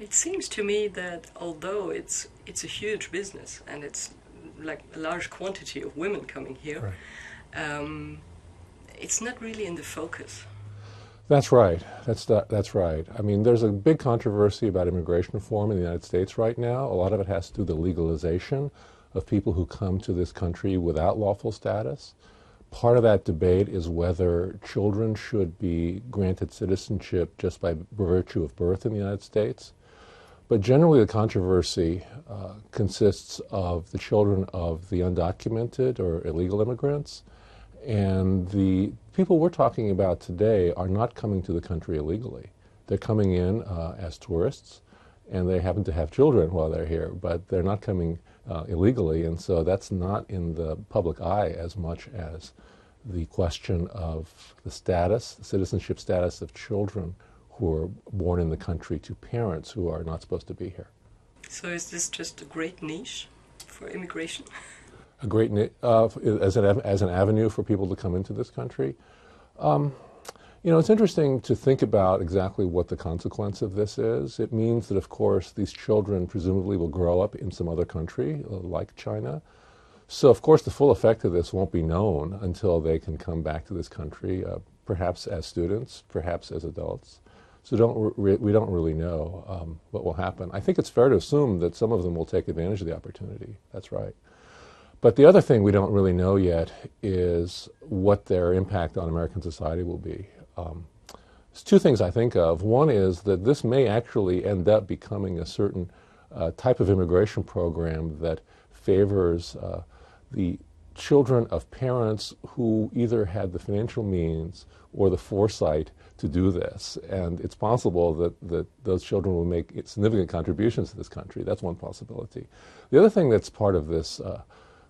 It seems to me that although it's it's a huge business and it's like a large quantity of women coming here, right. um, it's not really in the focus. That's right. That's that's right. I mean, there's a big controversy about immigration reform in the United States right now. A lot of it has to do with the legalization of people who come to this country without lawful status. Part of that debate is whether children should be granted citizenship just by virtue of birth in the United States. But generally, the controversy uh, consists of the children of the undocumented or illegal immigrants. And the people we're talking about today are not coming to the country illegally. They're coming in uh, as tourists, and they happen to have children while they're here, but they're not coming uh, illegally, and so that's not in the public eye as much as the question of the status, the citizenship status of children who are born in the country to parents who are not supposed to be here. So, is this just a great niche for immigration? a great uh, as an as an avenue for people to come into this country. Um, you know, it's interesting to think about exactly what the consequence of this is. It means that, of course, these children presumably will grow up in some other country, uh, like China. So, of course, the full effect of this won't be known until they can come back to this country, uh, perhaps as students, perhaps as adults. So don't re- we don't really know um, what will happen. I think it's fair to assume that some of them will take advantage of the opportunity. That's right. But the other thing we don't really know yet is what their impact on American society will be. Um, there's two things I think of. One is that this may actually end up becoming a certain uh, type of immigration program that favors uh, the children of parents who either had the financial means or the foresight to do this. And it's possible that, that those children will make significant contributions to this country. That's one possibility. The other thing that's part of this uh,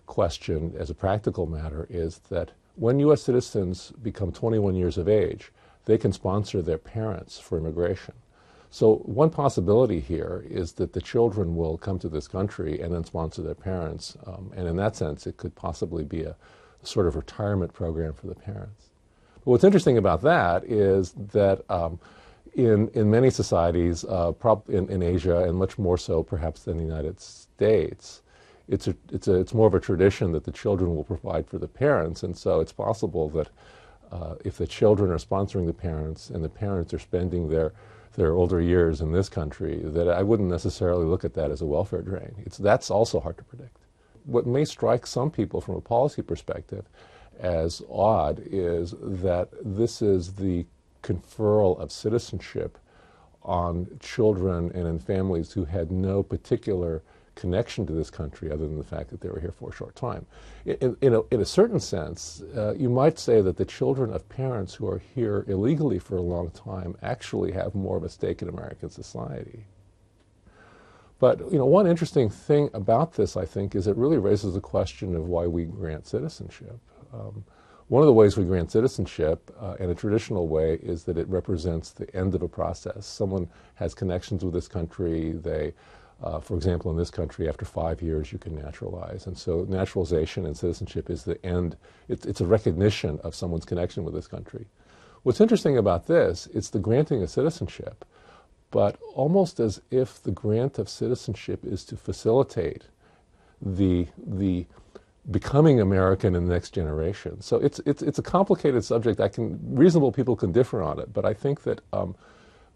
question as a practical matter is that when U.S. citizens become 21 years of age, they can sponsor their parents for immigration. So, one possibility here is that the children will come to this country and then sponsor their parents. Um, and in that sense, it could possibly be a, sort of retirement program for the parents. But what's interesting about that is that um, in, in many societies, uh, prob- in, in Asia, and much more so perhaps than the United States, it's a, it's a, it's more of a tradition that the children will provide for the parents, and so it's possible that uh, if the children are sponsoring the parents and the parents are spending their their older years in this country, that I wouldn't necessarily look at that as a welfare drain. It's that's also hard to predict. What may strike some people from a policy perspective as odd is that this is the conferral of citizenship on children and in families who had no particular connection to this country other than the fact that they were here for a short time. In, in, a, in a, certain sense, uh, you might say that the children of parents who are here illegally for a long time actually have more of a stake in American society. But you know, one interesting thing about this, I think, is it really raises the question of why we grant citizenship. Um, one of the ways we grant citizenship, uh, in a traditional way, is that it represents the end of a process. Someone has connections with this country. They uh, for example, in this country, after five years, you can naturalize. And so naturalization and citizenship is the end, it's, it's a recognition of someone's connection with this country. What's interesting about this, it's the granting of citizenship, but almost as if the grant of citizenship is to facilitate the, the becoming American in the next generation. So it's, it's, it's a complicated subject. I can, reasonable people can differ on it, but I think that um,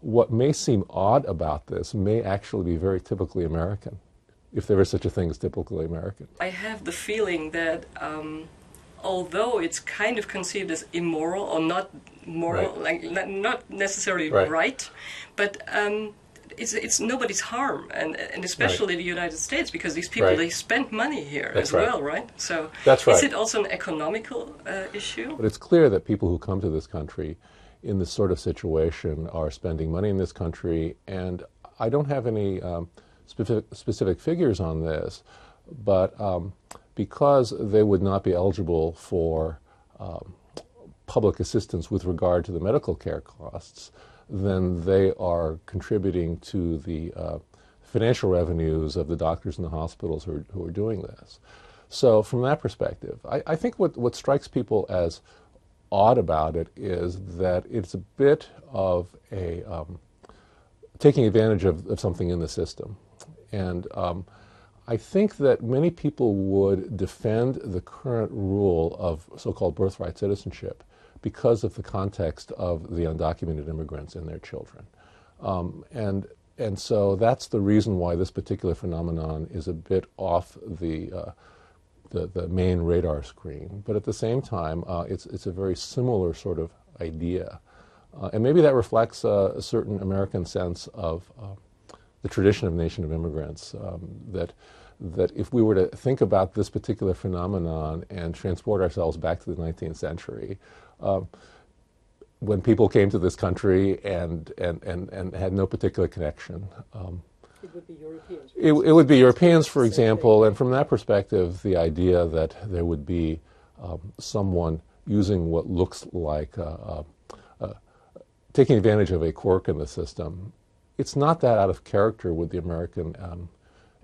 what may seem odd about this may actually be very typically American, if there is such a thing as typically American. I have the feeling that um, although it's kind of conceived as immoral or not moral, right. like not necessarily right, right but um, it's it's nobody's harm, and and especially right. the United States because these people right. they spend money here That's as right. well, right? So That's right. is it also an economical uh, issue? But it's clear that people who come to this country in this sort of situation are spending money in this country. And I don't have any um, specific, specific figures on this, but um, because they would not be eligible for um, public assistance with regard to the medical care costs, then they are contributing to the uh, financial revenues of the doctors and the hospitals who are, who are doing this. So, from that perspective, I, I think what, what strikes people as odd about it is that it's a bit of a um, taking advantage of, of, something in the system. And um, I think that many people would defend the current rule of so called birthright citizenship because of the context of the undocumented immigrants and their children. Um, and, and so that's the reason why this particular phenomenon is a bit off the, uh, the, the, main radar screen. But at the same time, uh, it's, it's a very similar sort of idea. Uh, and maybe that reflects a certain American sense of uh, the tradition of nation of immigrants. Um, that that if we were to think about this particular phenomenon and transport ourselves back to the 19th century, um, when people came to this country and and, and, and had no particular connection. Um, it would be Europeans. It, would be Europeans, for example, and from that perspective, the idea that there would be um, someone using what looks like uh, uh, taking advantage of a quirk in the system, it's not that out of character with the American um,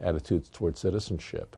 attitudes towards citizenship.